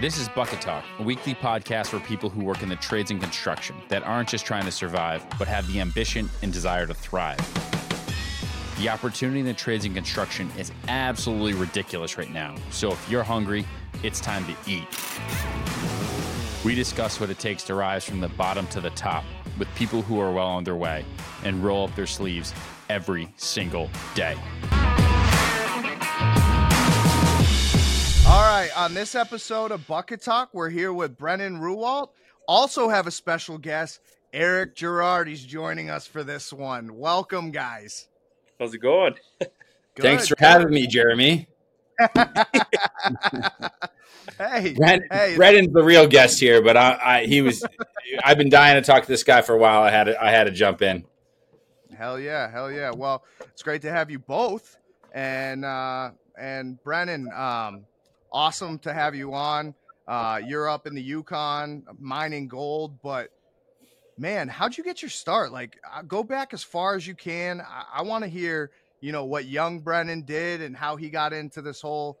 This is Bucket Talk, a weekly podcast for people who work in the trades and construction that aren't just trying to survive, but have the ambition and desire to thrive. The opportunity in the trades and construction is absolutely ridiculous right now. So if you're hungry, it's time to eat. We discuss what it takes to rise from the bottom to the top with people who are well on their way and roll up their sleeves every single day. All right, on this episode of Bucket Talk, we're here with Brennan Ruault. Also have a special guest, Eric Girouard. He's joining us for this one. Welcome, guys. How's it going? Good, Thanks for good. having me, Jeremy. hey, Brad, hey, Brennan's the real guest here, but I, I he was. I've been dying to talk to this guy for a while. I had to, I had to jump in. hell yeah, hell yeah. Well, it's great to have you both, and uh, and Brennan, um, awesome to have you on. Uh, you're up in the Yukon mining gold, but man, how'd you get your start? Like, uh, go back as far as you can. I, I want to hear, you know, what young Brennan did and how he got into this whole,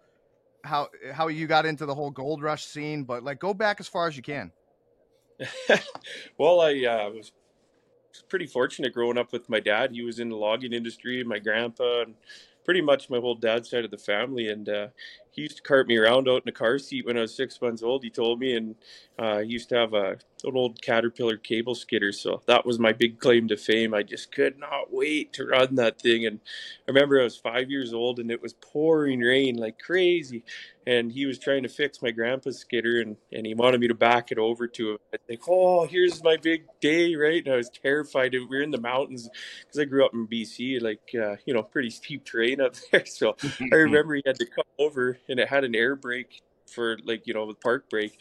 how how you got into the whole gold rush scene. But like, go back as far as you can. well, I uh, was pretty fortunate growing up with my dad. He was in the logging industry, my grandpa, and pretty much my whole dad's side of the family. And uh, he used to cart me around out in a car seat when I was six months old. He told me, and uh, he used to have a an old Caterpillar cable skidder. So that was my big claim to fame. I just could not wait to run that thing. And I remember I was five years old, and it was pouring rain like crazy. And he was trying to fix my grandpa's skidder, and, and he wanted me to back it over to him. I think, oh, here's my big day, right? And I was terrified. We were in the mountains because I grew up in BC, like uh, you know, pretty steep terrain up there. So I remember he had to come over, and it had an air brake for like you know the park brake.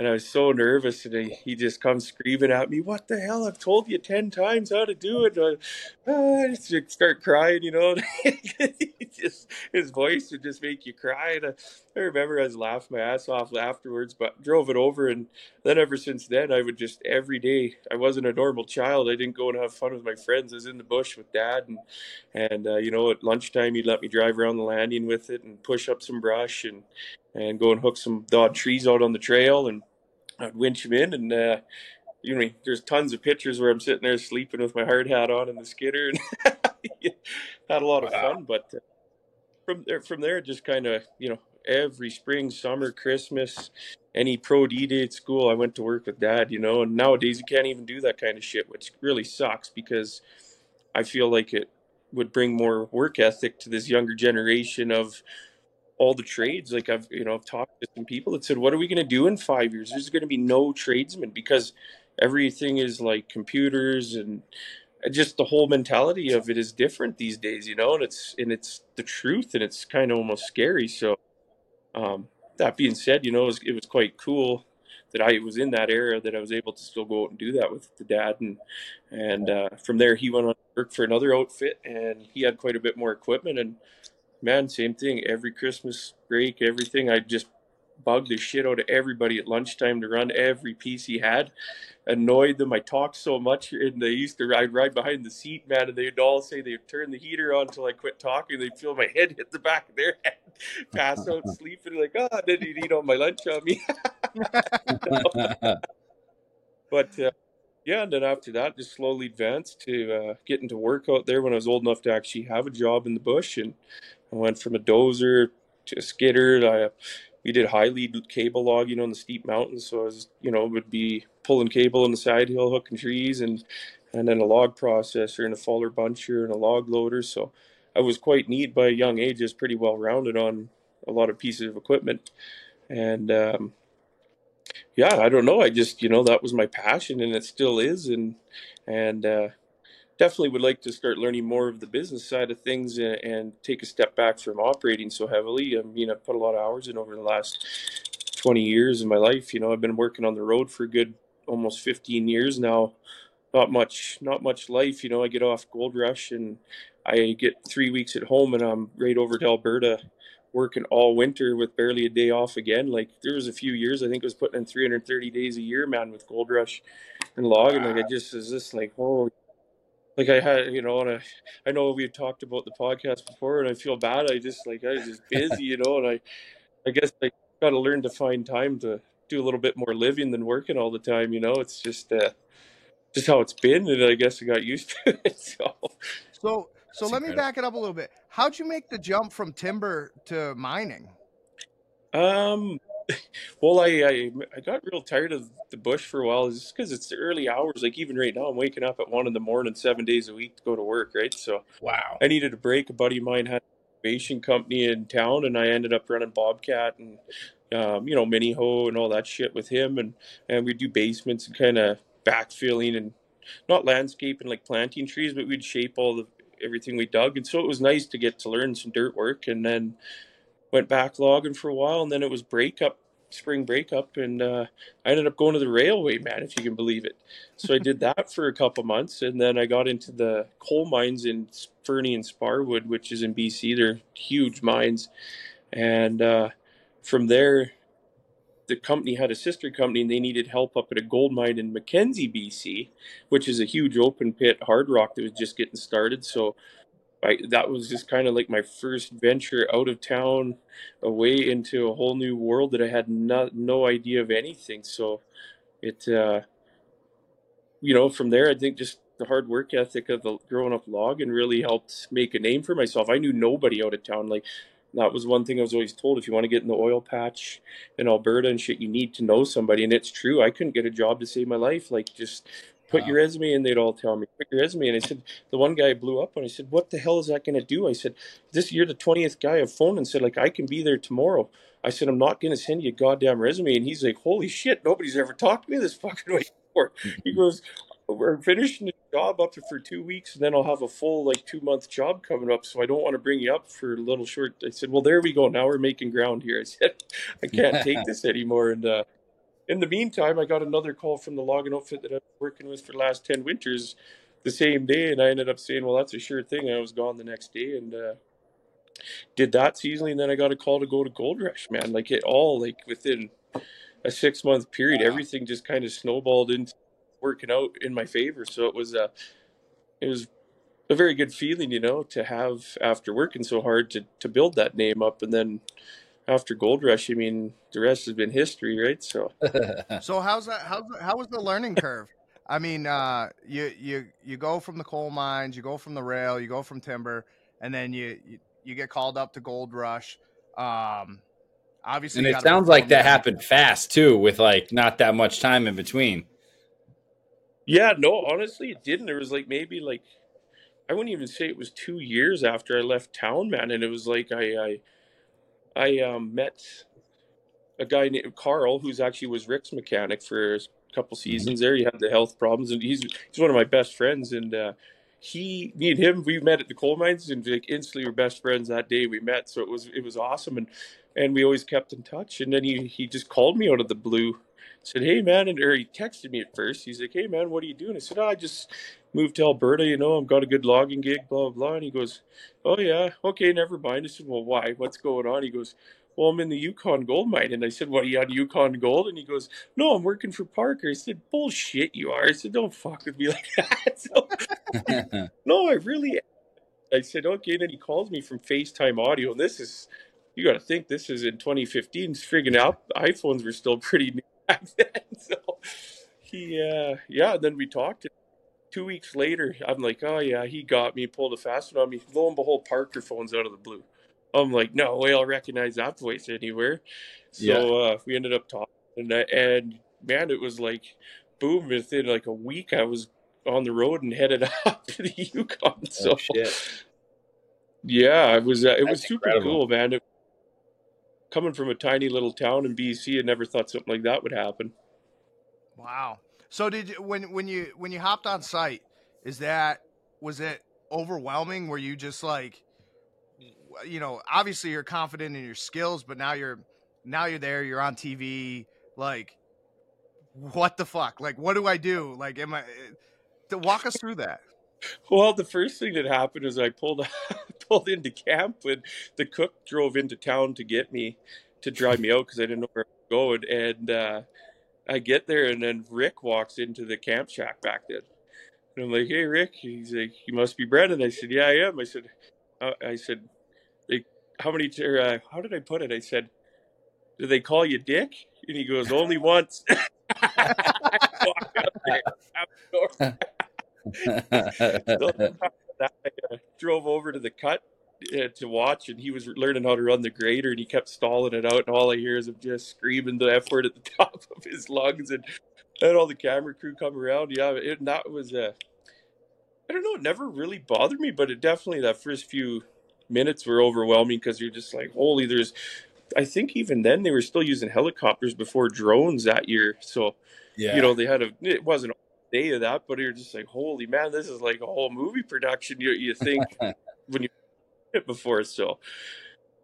And I was so nervous, and he, just comes screaming at me, "What the hell? I've told you ten times how to do it." I, I just start crying, you know. Just his voice would just make you cry. And I, I remember I was laughing my ass off afterwards, but drove it over, and then ever since then, I would just every day. I wasn't a normal child. I didn't go and have fun with my friends. I was in the bush with dad, and and uh, you know, at lunchtime, he'd let me drive around the landing with it and push up some brush and and go and hook some odd trees out on the trail, and I'd winch him in, and uh, you know, there's tons of pictures where I'm sitting there sleeping with my hard hat on in the skidder, and had a lot of Wow. fun. But uh, from there, from there, just kind of you know, every spring, summer, Christmas, any pro D day at school, I went to work with dad. You know, and nowadays you can't even do that kind of shit, which really sucks because I feel like it would bring more work ethic to this younger generation of all the trades. Like I've you know I've talked to some people that said, "What are we going to do in five years? There's going to be no tradesmen because everything is like computers and just the whole mentality of it is different these days, you know. And it's and it's the truth, and it's kind of almost scary. So um, that being said, you know, it was, it was quite cool that I was in that era that I was able to still go out and do that with the dad and and uh, from there he went on to work for another outfit and he had quite a bit more equipment and man same thing. Every Christmas break everything I just bugged the shit out of everybody at lunchtime to run every piece he had. Annoyed them. I talked so much and they used to ride ride behind the seat man and they'd all say they'd turn the heater on until I quit talking. They'd feel my head hit the back of their head pass out sleeping like oh then he'd eat all my lunch on me. But uh, yeah, and then after that, just slowly advanced to uh, getting to work out there when I was old enough to actually have a job in the bush, and I went from a dozer to a skidder. I we did high lead cable logging on the steep mountains, so I was you know would be pulling cable on the side hill, hooking trees, and and then a log processor and a faller buncher and a log loader. So I was quite neat by a young age, pretty well rounded on a lot of pieces of equipment, and um, yeah, I don't know. I just, you know, that was my passion and it still is. And, and, uh, definitely would like to start learning more of the business side of things and, and take a step back from operating so heavily. I mean, I've put a lot of hours in over the last 20 years in my life. You know, I've been working on the road for a good almost 15 years now. Not much, not much life. You know, I get off Gold Rush and I get three weeks at home and I'm right over to Alberta working all winter with barely a day off again. Like there was a few years I think I was putting in 330 days a year, man, with Gold Rush and logging. Like I just was just like, oh, like I had, you know, and I, I know we've talked about the podcast before, and I feel bad. I just like I was just busy, you know, and I, I guess I got to learn to find time to do a little bit more living than working all the time. You know, it's just uh, just how it's been, and I guess I got used to it. So, So so let me back it up a little bit. How'd you make the jump from timber to mining? um, well, I, I I got real tired of the bush for a while, just because it's the early hours. Like even right now, I'm waking up at one in the morning, seven days a week to go to work. Right, so Wow. I needed a break. A buddy of mine had a excavation company in town, and I ended up running Bobcat and um, you know mini hoe and all that shit with him, and and we do basements and kind of backfilling and not landscaping like planting trees, but we'd shape all the everything we dug, and so it was nice to get to learn some dirt work, and then went back logging for a while, and then it was breakup, spring breakup, and uh, I ended up going to the railway, man, if you can believe it. So I did that for a couple months, and then I got into the coal mines in Fernie and Sparwood, which is in BC. They're huge mines, and uh, from there, the company had a sister company, and they needed help up at a gold mine in Mackenzie, BC, which is a huge open pit hard rock that was just getting started. So I, that was just kind of like my first venture out of town, away into a whole new world that I had no, no idea of anything. So it, uh, you know, from there, I think just the hard work ethic of the growing up logging really helped make a name for myself. I knew nobody out of town. Like that was one thing I was always told. If you want to get in the oil patch in Alberta and shit, you need to know somebody. And it's true. I couldn't get a job to save my life. Like just put Wow. your resume in. They'd all tell me, put your resume in. I said, the one guy blew up and I said, what the hell is that going to do? I said, this you're the 20th guy I've phoned and said, like, I can be there tomorrow. I said, I'm not going to send you a goddamn resume. And he's like, holy shit, nobody's ever talked to me this fucking way before. He goes, we're finishing the job up for two weeks and then I'll have a full like two month job coming up. So I don't want to bring you up for a little short. I said, well, there we go. Now we're making ground here. I said, I can't take this anymore. And, uh, in the meantime, I got another call from the logging outfit that I've been working with for the last 10 winters the same day. And I ended up saying, well, that's a sure thing. I was gone the next day and, uh, did that seasonally. And then I got a call to go to Gold Rush, man. Like it all, like within a six month period, everything just kind of snowballed into working out in my favor. So it was, uh, it was a very good feeling, you know, to have after working so hard to, to build that name up. And then after Gold Rush, I mean, the rest has been history, right? So, So how's that? How's the- how was the learning curve? I mean, uh, you you you go from the coal mines, you go from the rail, you go from timber, and then you you, you get called up to Gold Rush. Um, obviously, and it sounds like that your- happened fast too, with like not that much time in between. yeah, no, honestly, it didn't. There was like maybe like, I wouldn't even say it was two years after I left town, man. And it was like I, I, I um, met a guy named Carl, who's actually was Rick's mechanic for a couple seasons there. He had the health problems, and he's he's one of my best friends. And uh, he, me and him, we met at the coal mines, and like instantly were best friends that day we met. So it was it was awesome, and and we always kept in touch. And then he he just called me out of the blue, said, "Hey man," and or he texted me at first. He's like, "Hey man, what are you doing?" I said, oh, "I just moved to Alberta. You know, I've got a good logging gig, blah blah." blah. And he goes, "Oh yeah, okay, never mind." I said, "Well, why? What's going on?" He goes, "Well, I'm in the Yukon Gold Mine." And I said, "What? Are you on Yukon Gold?" And he goes, "No, I'm working for Parker." I said, "Bullshit, you are." I said, "Don't fuck with me like that." So, no, I really. I said, okay. And then he calls me from FaceTime audio, and this is, you got to think, this is in 2015. Friggin' out, iPhones were still pretty new back then. So he, uh, yeah. And then we talked. Two weeks later, I'm like, oh yeah, he got me, pulled a fast one on me. Lo and behold, Parker phones out of the blue. I'm like, no way, I'll recognize that voice anywhere. So Yeah. uh, we ended up talking, and, and man, it was like, boom! Within like a week, I was on the road and headed up to the Yukon. So Oh, shit. yeah, it was uh, it was super incredible. cool, man. It, coming from a tiny little town in BC, I never thought something like that would happen. Wow. So did you when when you when you hopped on site? Is that was it overwhelming? Were you just like, you know, obviously you're confident in your skills, but now you're now you're there. You're on TV. Like, what the fuck? Like, what do I do? Like, am I? To walk us through that. Well, the first thing that happened is I pulled pulled into camp and the cook drove into town to get me to drive me out because I didn't know where I was going. And uh, I get there and then Rick walks into the camp shack back then. And I'm like, "Hey, Rick." He's like, "You must be Brennan." I said, "Yeah, I am." I said, uh, "I said, like, how many? Or, uh, how did I put it?" I said, "Do they call you Dick?" And he goes, "Only once." I uh, drove over to the cut uh, to watch, and he was learning how to run the grader, and he kept stalling it out, and all I hear is him just screaming the F word at the top of his lungs, and and all the camera crew come around. Yeah, it, and that was uh, I don't know, it never really bothered me, but it definitely that first few minutes were overwhelming because you're just like, holy, there's. I think even then they were still using helicopters before drones that year, so yeah. you know they had a. It wasn't a day of that, but you're just like, holy man, this is like a whole movie production. You you think when you before, so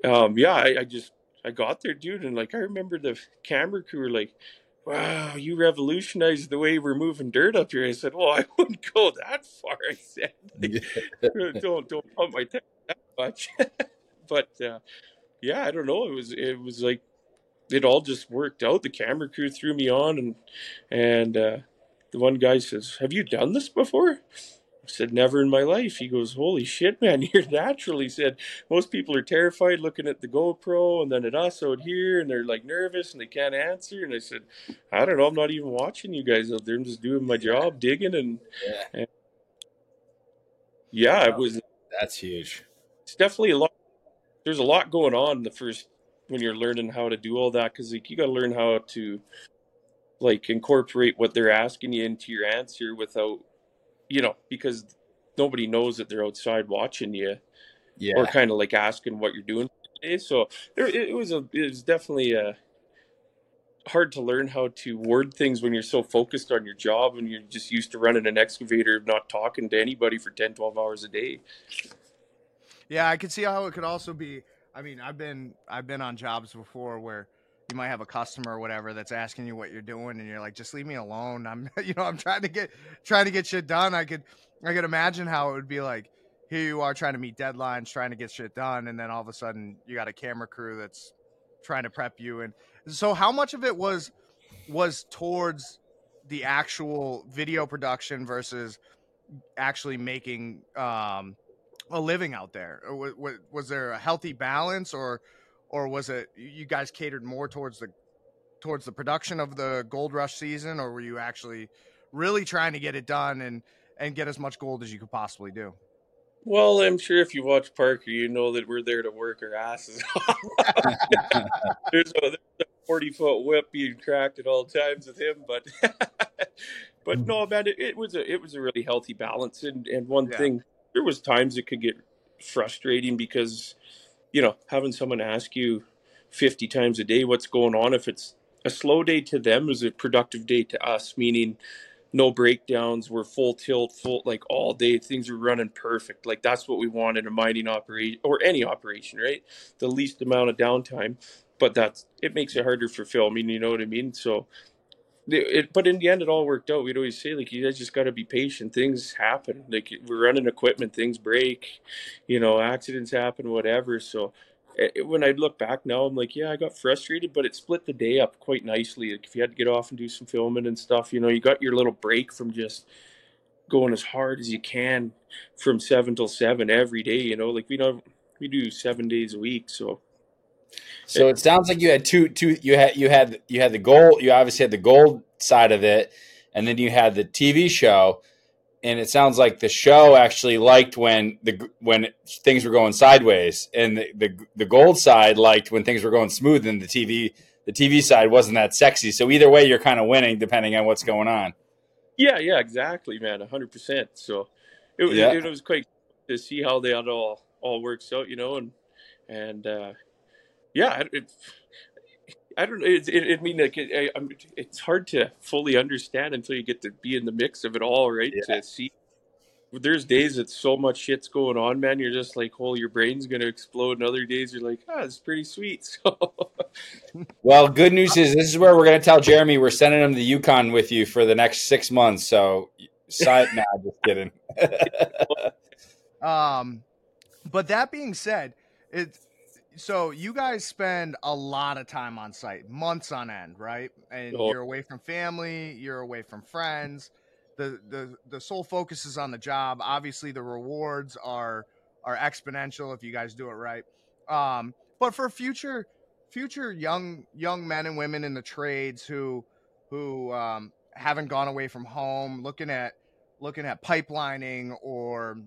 um, yeah, I, I just I got there, dude, and like I remember the camera crew were like, wow, you revolutionized the way we're moving dirt up here. I said, well, I wouldn't go that far. I said, like, don't don't pump my tire that much. but uh, yeah, I don't know. It was it was like it all just worked out. The camera crew threw me on, and and uh, the one guy says, "Have you done this before?" I said, never in my life. He goes, holy shit, man, you're natural. He said, most people are terrified looking at the GoPro and then at us out here and they're like nervous and they can't answer. And I said, I don't know. I'm not even watching you guys out there. I'm just doing my job, digging. And yeah, and yeah it was. That's huge. It's definitely a lot. There's a lot going on the first when you're learning how to do all that because like, you got to learn how to like incorporate what they're asking you into your answer without you know, because nobody knows that they're outside watching you, yeah, or kind of like asking what you're doing. So there, it was a, it was definitely a hard to learn how to word things when you're so focused on your job and you're just used to running an excavator, not talking to anybody for 10, 12 hours a day. Yeah, I can see how it could also be. I mean, I've been I've been on jobs before where you might have a customer or whatever that's asking you what you're doing and you're like just leave me alone. I'm you know i'm trying to get trying to get shit done. I could i could imagine how it would be like here you are trying to meet deadlines trying to get shit done and then all of a sudden you got a camera crew that's trying to prep you and so how much of it was was towards the actual video production versus actually making um a living out there? Was, was there a healthy balance or or was it you guys catered more towards the towards the production of the gold rush season or were you actually really trying to get it done and and get as much gold as you could possibly do? Well i'm sure if you watch parker you know that we're there to work our asses off. There's, a, there's a 40 foot whip being cracked at all times with him but but no mm-hmm. man it, it, was a it was a really healthy balance. And and one yeah. thing there was times it could get frustrating because you know, having someone ask you 50 times a day what's going on, if it's a slow day to them, is a productive day to us, meaning no breakdowns, we're full tilt, full like all day, things are running perfect. Like that's what we want in a mining operation or any operation, right? The least amount of downtime. But that's it makes it harder for filming, you know what I mean? So it, but in the end, it all worked out. We'd always say, like, you guys just got to be patient. Things happen. Like, we're running equipment, things break, you know, accidents happen, whatever. So, eh, it, when I look back now, I'm like, yeah, I got frustrated, but it split the day up quite nicely. Like, if you had to get off and do some filming and stuff, you know, you got your little break from just going as hard as you can from seven till seven every day. You know, like we don't we do seven days a week, so so it sounds like you had two two you had you had you had the gold you obviously had the gold side of it and then you had the TV show and it sounds like the show actually liked when the when things were going sideways and the, the the gold side liked when things were going smooth and the TV the TV side wasn't that sexy. So either way you're kind of winning depending on what's going on. Yeah, yeah, exactly, man. 100%. So it, yeah. it, it was quite to see how they all all works out, you know, and and uh yeah, it, I don't know. It, it, I mean, like, it, I, it's hard to fully understand until you get to be in the mix of it all, right? Yeah. To see. There's days that so much shit's going on, man. You're just like, "Oh, your brain's gonna explode." And other days, you're like, "Ah, oh, it's pretty sweet." So. well, good news is this is where we're gonna tell Jeremy we're sending him to Yukon with you for the next six months. So, side, nah, just kidding. um, but that being said, it's so you guys spend a lot of time on site, months on end, right? And oh. you're away from family, you're away from friends. The the the sole focus is on the job. Obviously, the rewards are are exponential if you guys do it right. Um, but for future future young young men and women in the trades who who um, haven't gone away from home, looking at looking at pipelining or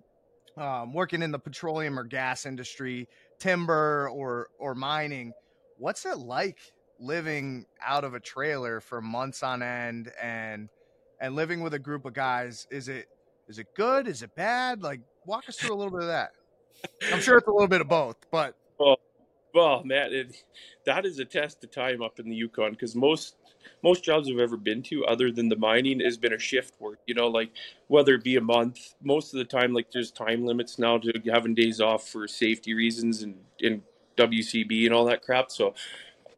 um, working in the petroleum or gas industry, timber or or mining. What's it like living out of a trailer for months on end and and living with a group of guys? Is it is it good? Is it bad? Like walk us through a little bit of that. I'm sure it's a little bit of both, but well, well, man, it, that is a test of time up in the Yukon because most most jobs I've ever been to, other than the mining, has been a shift work. You know, like whether it be a month, most of the time, like there's time limits now to having days off for safety reasons and in WCB and all that crap. So,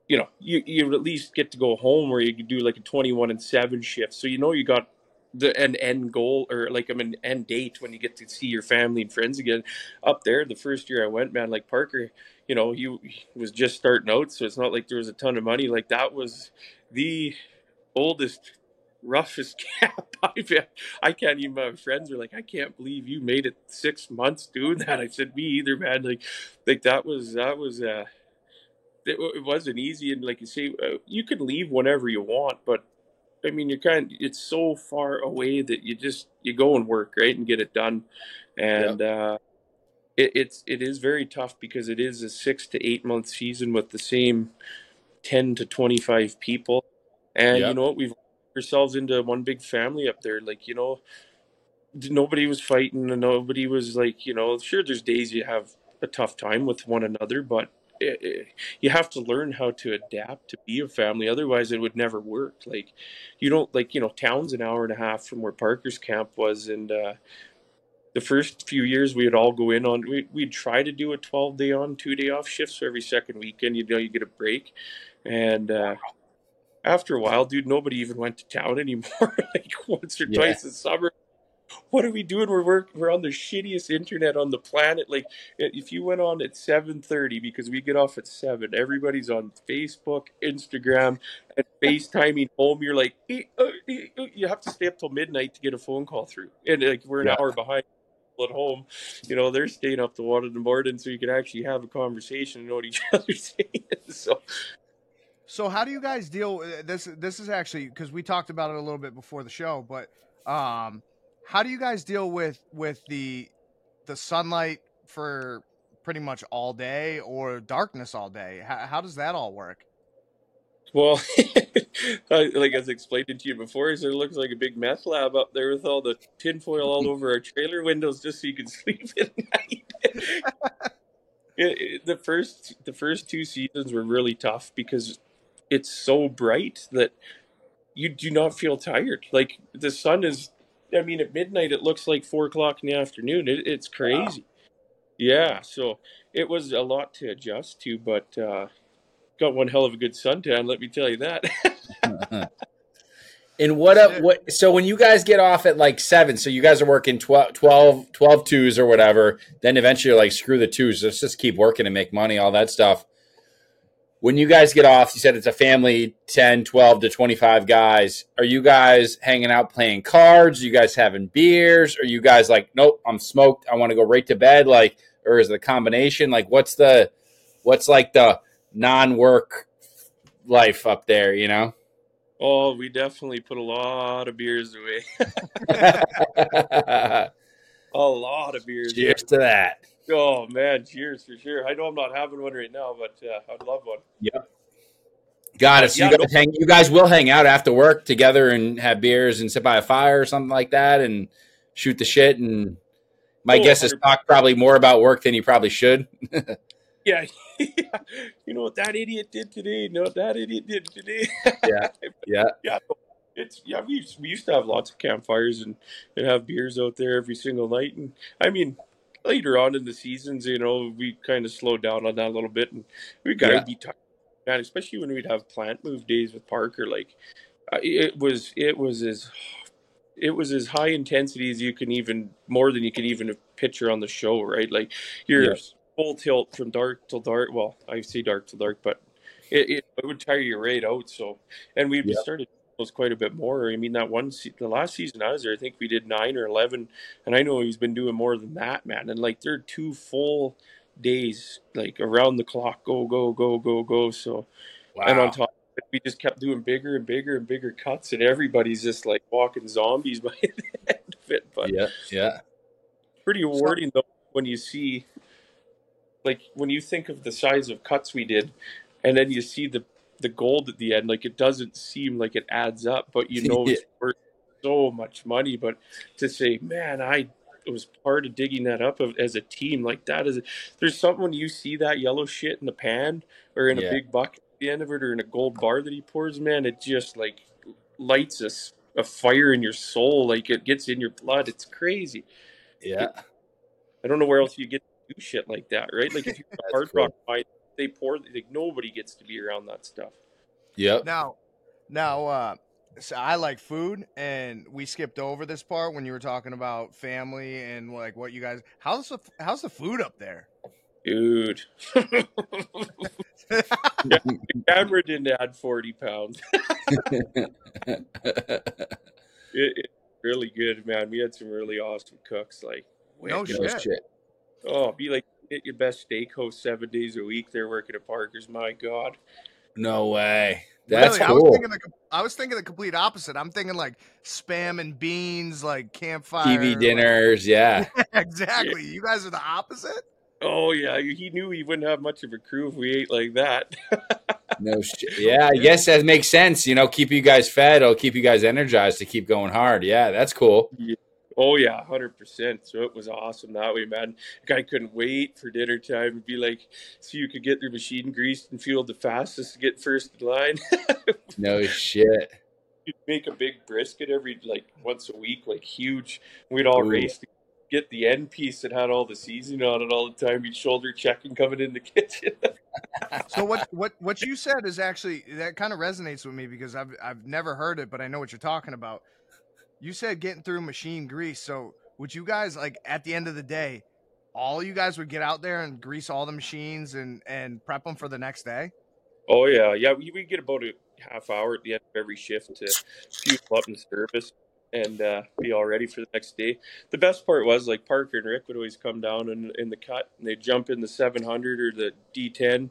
you know, you you at least get to go home where you can do like a 21 and seven shift. So you know you got the an end goal or like I mean end date when you get to see your family and friends again. Up there, the first year I went, man, like Parker, you know, he, he was just starting out, so it's not like there was a ton of money. Like that was the oldest, roughest cap I've had. I can't even. My friends are like, I can't believe you made it six months doing that. I said, me either, man. Like, like that was that was uh, it, it wasn't easy. And like you say, uh, you can leave whenever you want, but I mean, you're kind. Of, it's so far away that you just you go and work right and get it done, and yep. uh, it, it's it is very tough because it is a six to eight month season with the same ten to twenty five people, and yep. you know what we've ourselves into one big family up there. Like you know, nobody was fighting and nobody was like you know. Sure, there's days you have a tough time with one another, but you have to learn how to adapt to be a family otherwise it would never work. Like you don't like you know town's an hour and a half from where parker's camp was and uh, the first few years we would all go in on we, we'd try to do a 12 day on two day off shift so every second weekend you know you get a break. And uh, after a while dude nobody even went to town anymore like once or yeah. twice in summer what are we doing? We're work, we're on the shittiest internet on the planet. Like if you went on at seven thirty because we get off at seven, everybody's on Facebook, Instagram, and FaceTiming home. You're like, eh, uh, eh, uh, you have to stay up till midnight to get a phone call through, and like we're an yeah. hour behind at home. You know they're staying up to one in the morning so you can actually have a conversation and know what each other's saying. So so how do you guys deal this this is actually because we talked about it a little bit before the show but um how do you guys deal with with the the sunlight for pretty much all day or darkness all day? How, how does that all work? Well, like as explained to you before, is it looks like a big meth lab up there with all the tinfoil all over our trailer windows just so you can sleep at night. it, it, the first the first two seasons were really tough because it's so bright that you do not feel tired. Like the sun is I mean, at midnight it looks like four o'clock in the afternoon. It, it's crazy. Wow. Yeah, so it was a lot to adjust to, but uh, got one hell of a good suntan. Let me tell you that. and what up? What? So when you guys get off at like seven, so you guys are working 12, 12, 12 twos or whatever. Then eventually you're like, screw the twos. Let's just keep working and make money. All that stuff when you guys get off, you said it's a family 10, 12 to 25 guys. Are you guys hanging out playing cards? Are you guys having beers? Are you guys like, nope, I'm smoked. I want to go right to bed? Like, or is it a combination? Like, what's the, what's like the non work life up there, you know? Oh, we definitely put a lot of beers away. a lot of beers. Cheers to that. Oh man, cheers for sure. I know I'm not having one right now, but uh, I'd love one. Yeah. Got it. So yeah, you, guys hang, you guys will hang out after work together and have beers and sit by a fire or something like that and shoot the shit. And my oh, guess is talk probably more about work than you probably should. yeah. you know what that idiot did today? No, that idiot did today. yeah. Yeah. Yeah. It's yeah. We used, we used to have lots of campfires and, and have beers out there every single night. And I mean, later on in the seasons, you know, we kind of slowed down on that a little bit, and we got to yeah. be tired, man. Especially when we'd have plant move days with Parker, like uh, it was, it was as, it was as high intensity as you can even, more than you can even picture on the show, right? Like you're yeah. full tilt from dark till dark. Well, I say dark till dark, but it, it, it would tire you right out. So, and we yeah. started quite a bit more. I mean, that one, the last season I was there, I think we did nine or 11. And I know he's been doing more than that, man. And like, they're two full days, like around the clock, go, go, go, go, go. So, Wow. and on top, of it, we just kept doing bigger and bigger and bigger cuts, and everybody's just like walking zombies by the end of it. But yeah, yeah. pretty rewarding though when you see, like, when you think of the size of cuts we did, and then you see the the gold at the end. Like, it doesn't seem like it adds up, but you know it's worth so much money. But to say, man, I was part of digging that up as a team like that is there's something when you see that yellow shit in the pan or in Yeah. a big bucket at the end of it or in a gold bar that he pours man it just like lights a, a fire in your soul like it gets in your blood it's crazy Yeah. i don't know where else you get to do shit like that right like if you're a hard cool. rock mine they pour like nobody gets to be around that stuff Yep. Now, now, uh, so I like food, and we skipped over this part when you were talking about family and like what you guys. How's the how's the food up there? dude yeah, the camera didn't add 40 pounds it, it's really good man we had some really awesome cooks like No no shit. shit. Oh, be like at your best steakhouse seven days a week. They're working at Parker's. My God. No way. That's really, I was cool. thinking the I was thinking the complete opposite. I'm thinking like spam and beans, like campfire TV like- dinners. Yeah. exactly. You guys are the opposite. Oh yeah, he knew he wouldn't have much of a crew if we ate like that. No shit. Yeah. I guess that makes sense. You know, keep you guys fed. It'll keep you guys energized to keep going hard. Yeah. That's cool. Oh yeah, hundred percent. So it was awesome that way, man. Guy couldn't wait for dinner time. It'd be like, so you could get their machine greased and fueled the fastest to get first in line. No shit. You'd make a big brisket every like once a week, like huge. We'd all Ooh. race to get the end piece that had all the seasoning on it all the time. You'd shoulder checking coming in the kitchen. So what what what you said is actually that kind of resonates with me because I've I've never heard it, but I know what you're talking about. You said getting through machine grease. So would you guys like at the end of the day, all you guys would get out there and grease all the machines and and prep them for the next day? Oh yeah, yeah. We we get about a half hour at the end of every shift to fuel up and service and uh, be all ready for the next day. The best part was like Parker and Rick would always come down in, in the cut and they'd jump in the 700 or the D10,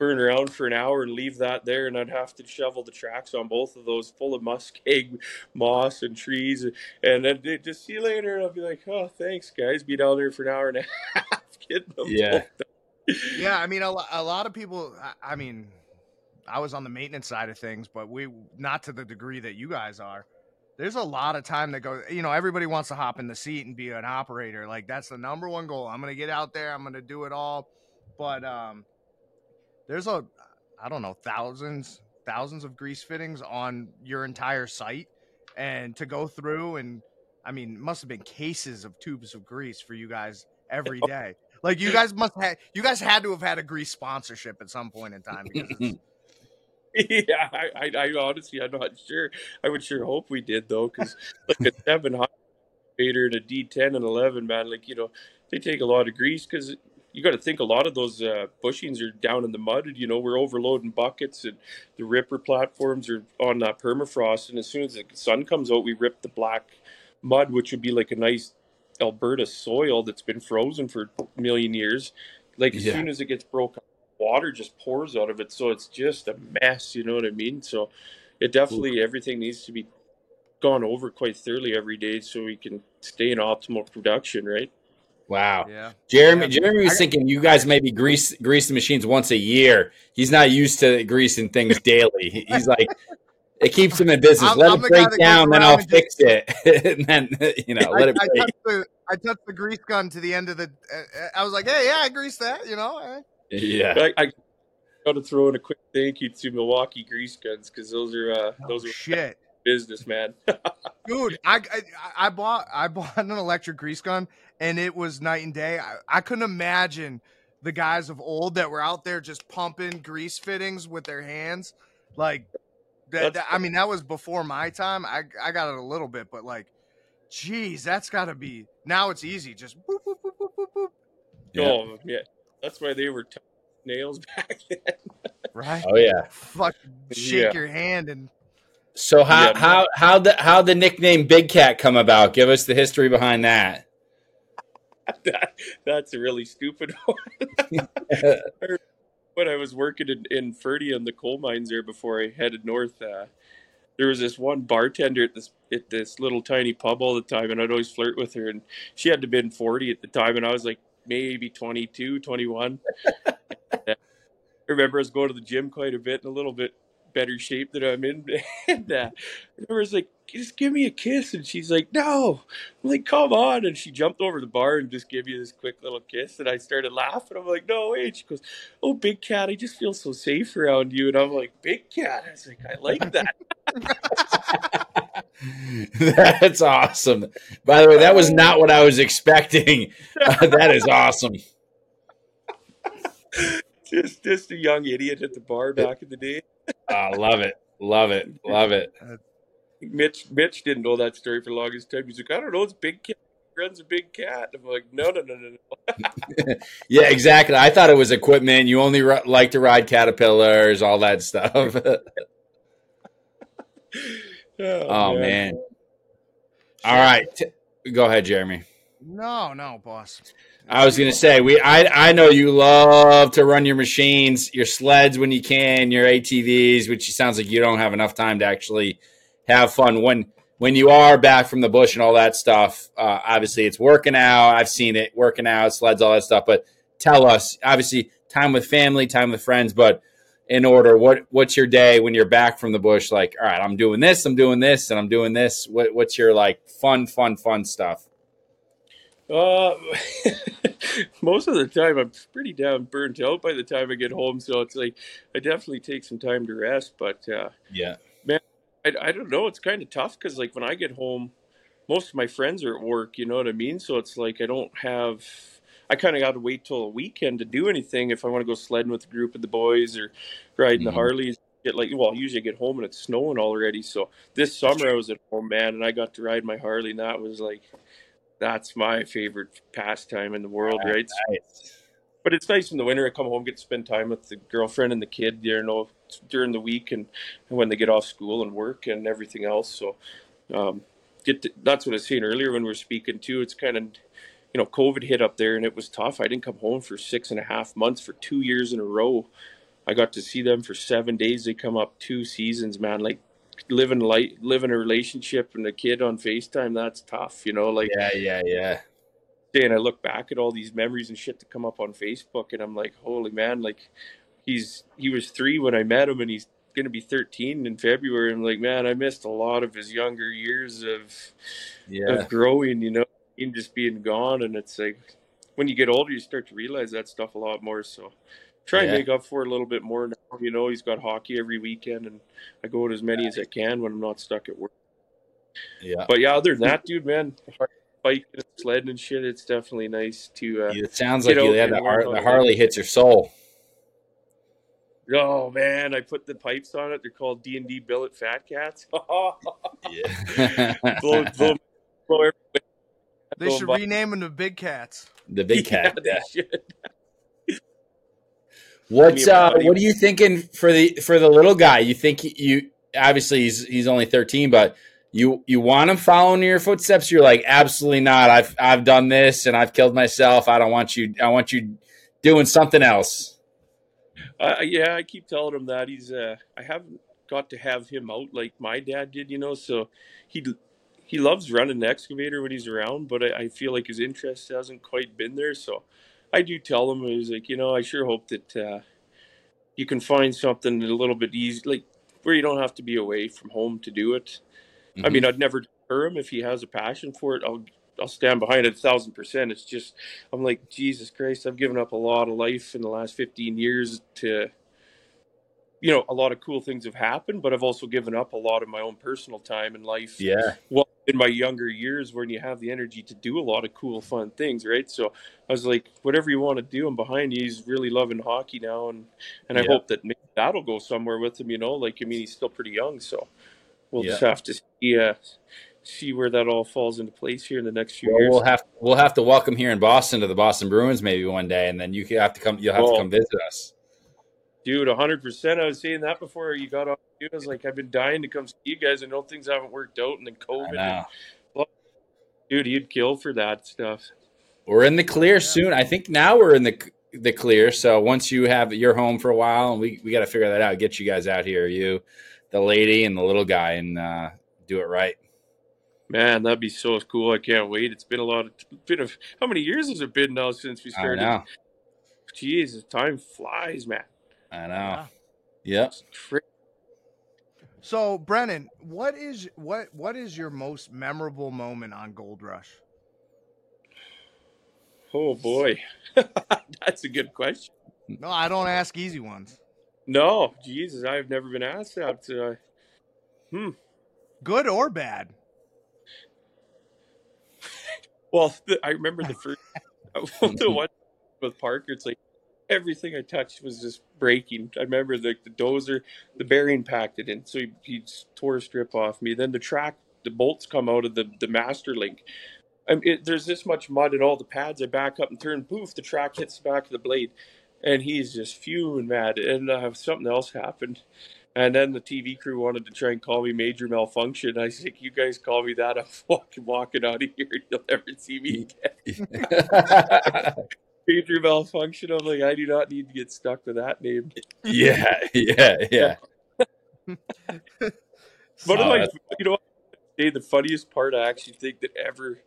burn around for an hour and leave that there, and I'd have to shovel the tracks on both of those full of muskeg moss and trees, and then they just see you later. And I'll be like, oh, thanks guys, be down there for an hour and a half getting them Yeah. Yeah, I mean a, a lot of people. I, I mean, I was on the maintenance side of things, but we not to the degree that you guys are. There's a lot of time that goes. You know, everybody wants to hop in the seat and be an operator. Like that's the number one goal. I'm gonna get out there. I'm gonna do it all. But um, there's a, I don't know, thousands, thousands of grease fittings on your entire site, and to go through and, I mean, must have been cases of tubes of grease for you guys every day. Like you guys must have, you guys had to have had a grease sponsorship at some point in time yeah, I, I, I honestly, I'm not sure. I would sure hope we did though, because like a seven hundred and a D10 and 11, man, like you know, they take a lot of grease because you got to think a lot of those uh, bushings are down in the mud. You know, we're overloading buckets and the ripper platforms are on that permafrost, and as soon as the sun comes out, we rip the black mud, which would be like a nice Alberta soil that's been frozen for a million years. Like as Yeah. soon as it gets broken water just pours out of it so it's just a mess you know what i mean so it definitely everything needs to be gone over quite thoroughly every day so we can stay in optimal production right Wow. yeah. Jeremy, Yeah. Jeremy was I thinking you guys maybe grease grease the machines once a year. He's not used to greasing things daily. He's like, it keeps him in business. I'm- let I'm it break down, then I'll fix it, and then you know, let I, it I break. touched the I touched the grease gun to the end of the. Uh, I was like, hey, yeah, I greased that. You know. Yeah, i, I got to throw in a quick thank you to milwaukee grease guns because those are uh, those Oh, are shit. Business man Dude, I, I I bought I bought an electric grease gun and it was night and day. I, I couldn't imagine the guys of old that were out there just pumping grease fittings with their hands. Like that, that- I mean, that was before my time. I I got it a little bit, but like, geez, that's got to be now. It's easy. Just boop, boop, boop, boop, boop, boop. Yeah. oh yeah that's why they were tough nails back then right. oh yeah. Fuck, shake Yeah. your hand and So how Yeah, how how the how the nickname Big Cat come about? Give us the history behind that. that, that's a really stupid one. when I was working in, in Fernie in the coal mines there before I headed north, uh, there was this one bartender at this at this little tiny pub all the time, and I'd always flirt with her, and she had to been forty at the time, and I was like maybe 22, 21. I remember I was going to the gym quite a bit, and a little bit better shape than I'm in, and uh, I was like, just give me a kiss. And she's like, no. I'm like, come on. And she jumped over the bar and just gave me this quick little kiss. And I started laughing. I'm like, no way. And she goes, oh, big cat, I just feel so safe around you. And I'm like, big cat. I was like, I like that. That's awesome. By the way, that was not what I was expecting. Uh, that is awesome. just, just a young idiot at the bar back in the day. I uh, love it. Love it. Love it. Mitch Mitch didn't know that story for the longest time. He's like, I don't know, it's Big Cat runs a big cat. I'm like, no, no, no, no, no. yeah, exactly. I thought it was equipment. You only r- like to ride caterpillars, all that stuff. oh, oh, man. man. All right, go ahead, Jeremy. No, no, boss. I was gonna say we. I I know you love to run your machines, your sleds when you can, your ATVs, which sounds like you don't have enough time to actually have fun when when you are back from the bush and all that stuff. Uh, obviously, it's working out. I've seen it working out, sleds, all that stuff. But tell us, obviously, time with family, time with friends. But in order, what what's your day when you're back from the bush? Like, all right, I'm doing this, I'm doing this, and I'm doing this. What, what's your like fun, fun, fun stuff? Uh, most of the time I'm pretty damn burnt out by the time I get home. So it's like I definitely take some time to rest. But uh, yeah, I, I don't know. It's kind of tough because like when I get home, most of my friends are at work. You know what I mean? So it's like I don't have. I kind of got to wait till a weekend to do anything if I want to go sledding with a group of the boys or riding mm-hmm. the Harleys. Get like well, usually I get home and it's snowing already. So this summer I was at home, man, and I got to ride my Harley, and that was like, that's my favorite pastime in the world, right? Nice but it's nice in the winter. I come home, get to spend time with the girlfriend and the kid, you know, during the week and, and when they get off school and work and everything else. So, um, get to, that's what I was saying earlier when we are speaking too. It's kind of, you know, COVID hit up there and it was tough. I didn't come home for six and a half months for two years in a row. I got to see them for seven days. They come up two seasons, man. Like living light, living a relationship and a kid on FaceTime. That's tough, you know. Like yeah, yeah, yeah and I look back at all these memories and shit that come up on Facebook, and I'm like, holy man, like he's he was three when I met him, and he's gonna be 13 in February. I'm like, man, I missed a lot of his younger years of yeah. of growing, you know, him just being gone, and it's like when you get older, you start to realize that stuff a lot more. So try yeah. and make up for it a little bit more now. You know, he's got hockey every weekend, and I go to as many as I can when I'm not stuck at work. Yeah. But yeah, other than that, dude, man, biking and sledding and shit, it's definitely nice to. Uh, it sounds like you, yeah, the, Har- the Harley hits your soul. Oh man, I put the pipes on it. They're called D and D Billet Fat Cats. yeah. blow, blow, blow they should by. rename them the Big Cats. The Big Cat. Yeah, What's uh? What are you thinking for the for the little guy? You think you obviously he's he's only thirteen, but you you want him following your footsteps you're like absolutely not i've i've done this and i've killed myself i don't want you i want you doing something else uh, yeah i keep telling him that he's uh i haven't got to have him out like my dad did you know so he he loves running the excavator when he's around but I, I feel like his interest hasn't quite been there so i do tell him he's like you know i sure hope that uh you can find something a little bit easy like where you don't have to be away from home to do it Mm-hmm. I mean, I'd never deter him if he has a passion for it. I'll I'll stand behind it a thousand percent. It's just I'm like Jesus Christ. I've given up a lot of life in the last 15 years to, you know, a lot of cool things have happened, but I've also given up a lot of my own personal time in life. Yeah. Well, in my younger years, when you have the energy to do a lot of cool, fun things, right? So I was like, whatever you want to do, I'm behind you. He's really loving hockey now, and and I hope that that'll go somewhere with him. You know, like I mean, he's still pretty young, so we'll yeah. just have to see uh, see where that all falls into place here in the next few well, years. We'll have we'll have to welcome here in Boston to the Boston Bruins maybe one day, and then you have to come. You'll have well, to come visit us, dude. hundred percent. I was saying that before you got off. I was like, I've been dying to come see you guys. I know things haven't worked out, and then COVID. And, well, dude, you'd kill for that stuff. we're in the clear soon. I think now we're in the the clear. So once you have your home for a while, and we we got to figure that out, get you guys out here, you, the lady, and the little guy, and uh, do it right. Man, that'd be so cool. I can't wait. It's been a lot of been a, how many years has it been now since we started? I know. Jeez, time flies, man. I know. Yep. So, Brennan, what is what what is your most memorable moment on Gold Rush? Oh boy, that's a good question. No, I don't ask easy ones. No, Jesus, I've never been asked that. Uh, hmm. Good or bad? Well, the, I remember the first the one with Parker. It's like everything I touched was just breaking. I remember the, the dozer, the bearing packed it in, so he, he tore a strip off me. Then the track, the bolts come out of the the master link. I mean, it, there's this much mud in all the pads. I back up and turn, poof, the track hits the back of the blade, and he's just fuming mad. And uh, something else happened. And then the TV crew wanted to try and call me major malfunction. I said, "You guys call me that, I'm walking walking out of here. You'll never see me again." major malfunction. I'm like, I do not need to get stuck with that name. Yeah, yeah, yeah. One of my, you know, the funniest part I actually think that ever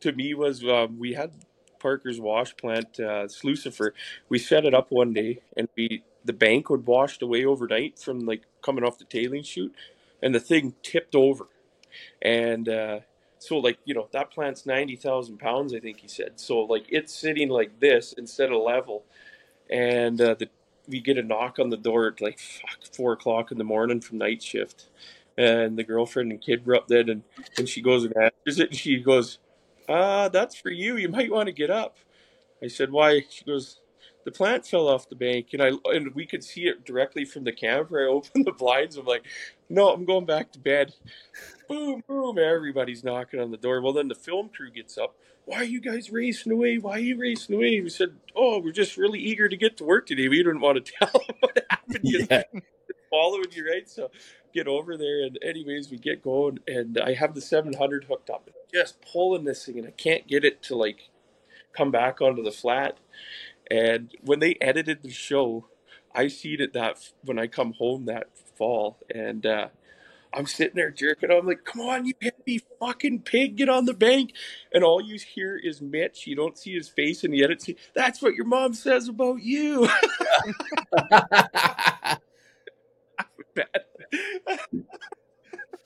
to me was um, we had Parker's wash plant, uh, Slucifer. We set it up one day, and we the bank would washed away overnight from like coming off the tailing chute, and the thing tipped over, and uh, so like you know that plant's ninety thousand pounds, I think he said. So like it's sitting like this instead of level, and uh, the we get a knock on the door at like fuck, four o'clock in the morning from night shift, and the girlfriend and kid were up there, and and she goes and answers it, and she goes, "Ah, that's for you. You might want to get up." I said, "Why?" She goes, "The plant fell off the bank, and I and we could see it directly from the camper. I opened the blinds. I'm like, no, I'm going back to bed." Boom, boom! Everybody's knocking on the door. Well, then the film crew gets up. Why are you guys racing away? Why are you racing away? We said, "Oh, we're just really eager to get to work today. We didn't want to tell them what happened. Yeah. Following you, right? So get over there, and anyways, we get going, and I have the 700 hooked up, just pulling this thing, and I can't get it to like come back onto the flat. And when they edited the show, I seen it that when I come home that fall, and uh, I'm sitting there jerking. I'm like, "Come on, you heavy fucking pig, get on the bank!" And all you hear is Mitch. You don't see his face in the edit. See, That's what your mom says about you.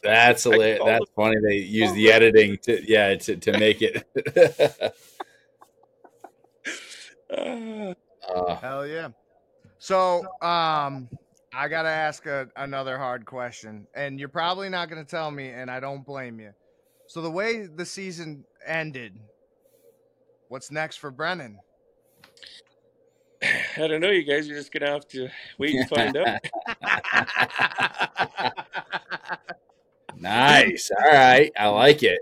That's call That's funny. They use the editing to yeah to, to make it. Uh, Hell yeah. So, um, I gotta ask a, another hard question, and you're probably not gonna tell me, and I don't blame you. So, the way the season ended, what's next for Brennan? I don't know. You guys are just gonna have to wait and find out. nice. All right. I like it.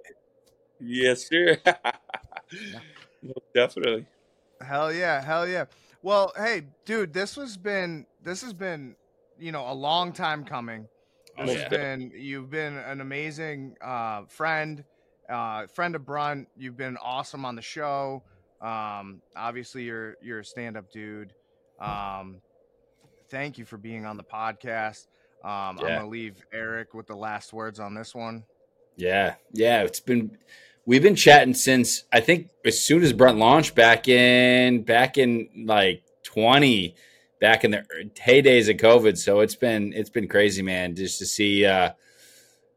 yes, sir. Definitely. Hell yeah, hell yeah. Well, hey, dude, this has been this has been, you know, a long time coming. Oh, yeah. has been you've been an amazing uh, friend, uh, friend of Brunt. You've been awesome on the show. Um, obviously, you're you're a stand up dude. Um, thank you for being on the podcast. Um, I'm gonna leave Eric with the last words on this one. Yeah, yeah. It's been we've been chatting since I think as soon as Brunt launched back in back in like twenty, back in the heydays of COVID. So it's been it's been crazy, man. Just to see uh,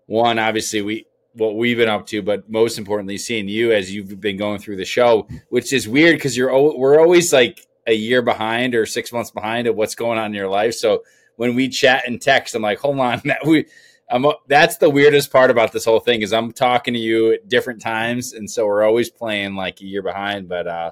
one, obviously we what we've been up to, but most importantly, seeing you as you've been going through the show, which is weird because you're we're always like a year behind or six months behind of what's going on in your life. So when we chat and text, I'm like, hold on, that we I'm that's the weirdest part about this whole thing is I'm talking to you at different times, and so we're always playing like a year behind. But uh,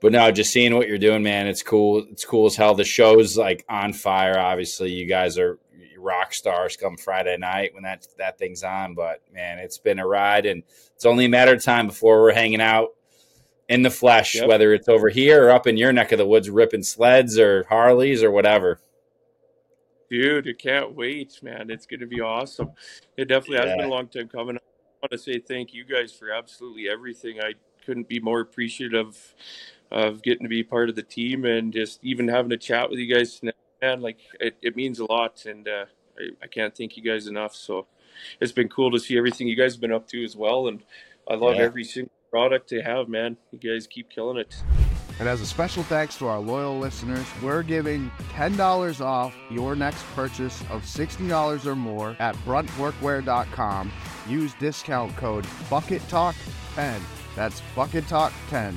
but no, just seeing what you're doing, man, it's cool. It's cool as hell. The show's like on fire. Obviously, you guys are rock stars come Friday night when that that thing's on. But man, it's been a ride, and it's only a matter of time before we're hanging out in the flesh, Yep. whether it's over here or up in your neck of the woods, ripping sleds or Harleys or whatever. Dude, I can't wait, man. It's going to be awesome. It definitely has been a long time coming. I want to say thank you guys for absolutely everything. I couldn't be more appreciative of getting to be part of the team and just even having a chat with you guys man like it, it means a lot and uh, I, I can't thank you guys enough so it's been cool to see everything you guys have been up to as well and i love Yeah. every single product they have man you guys keep killing it And as a special thanks to our loyal listeners, we're giving $10 off your next purchase of $60 or more at bruntworkwear.com. Use discount code BucketTalk10. That's BucketTalk10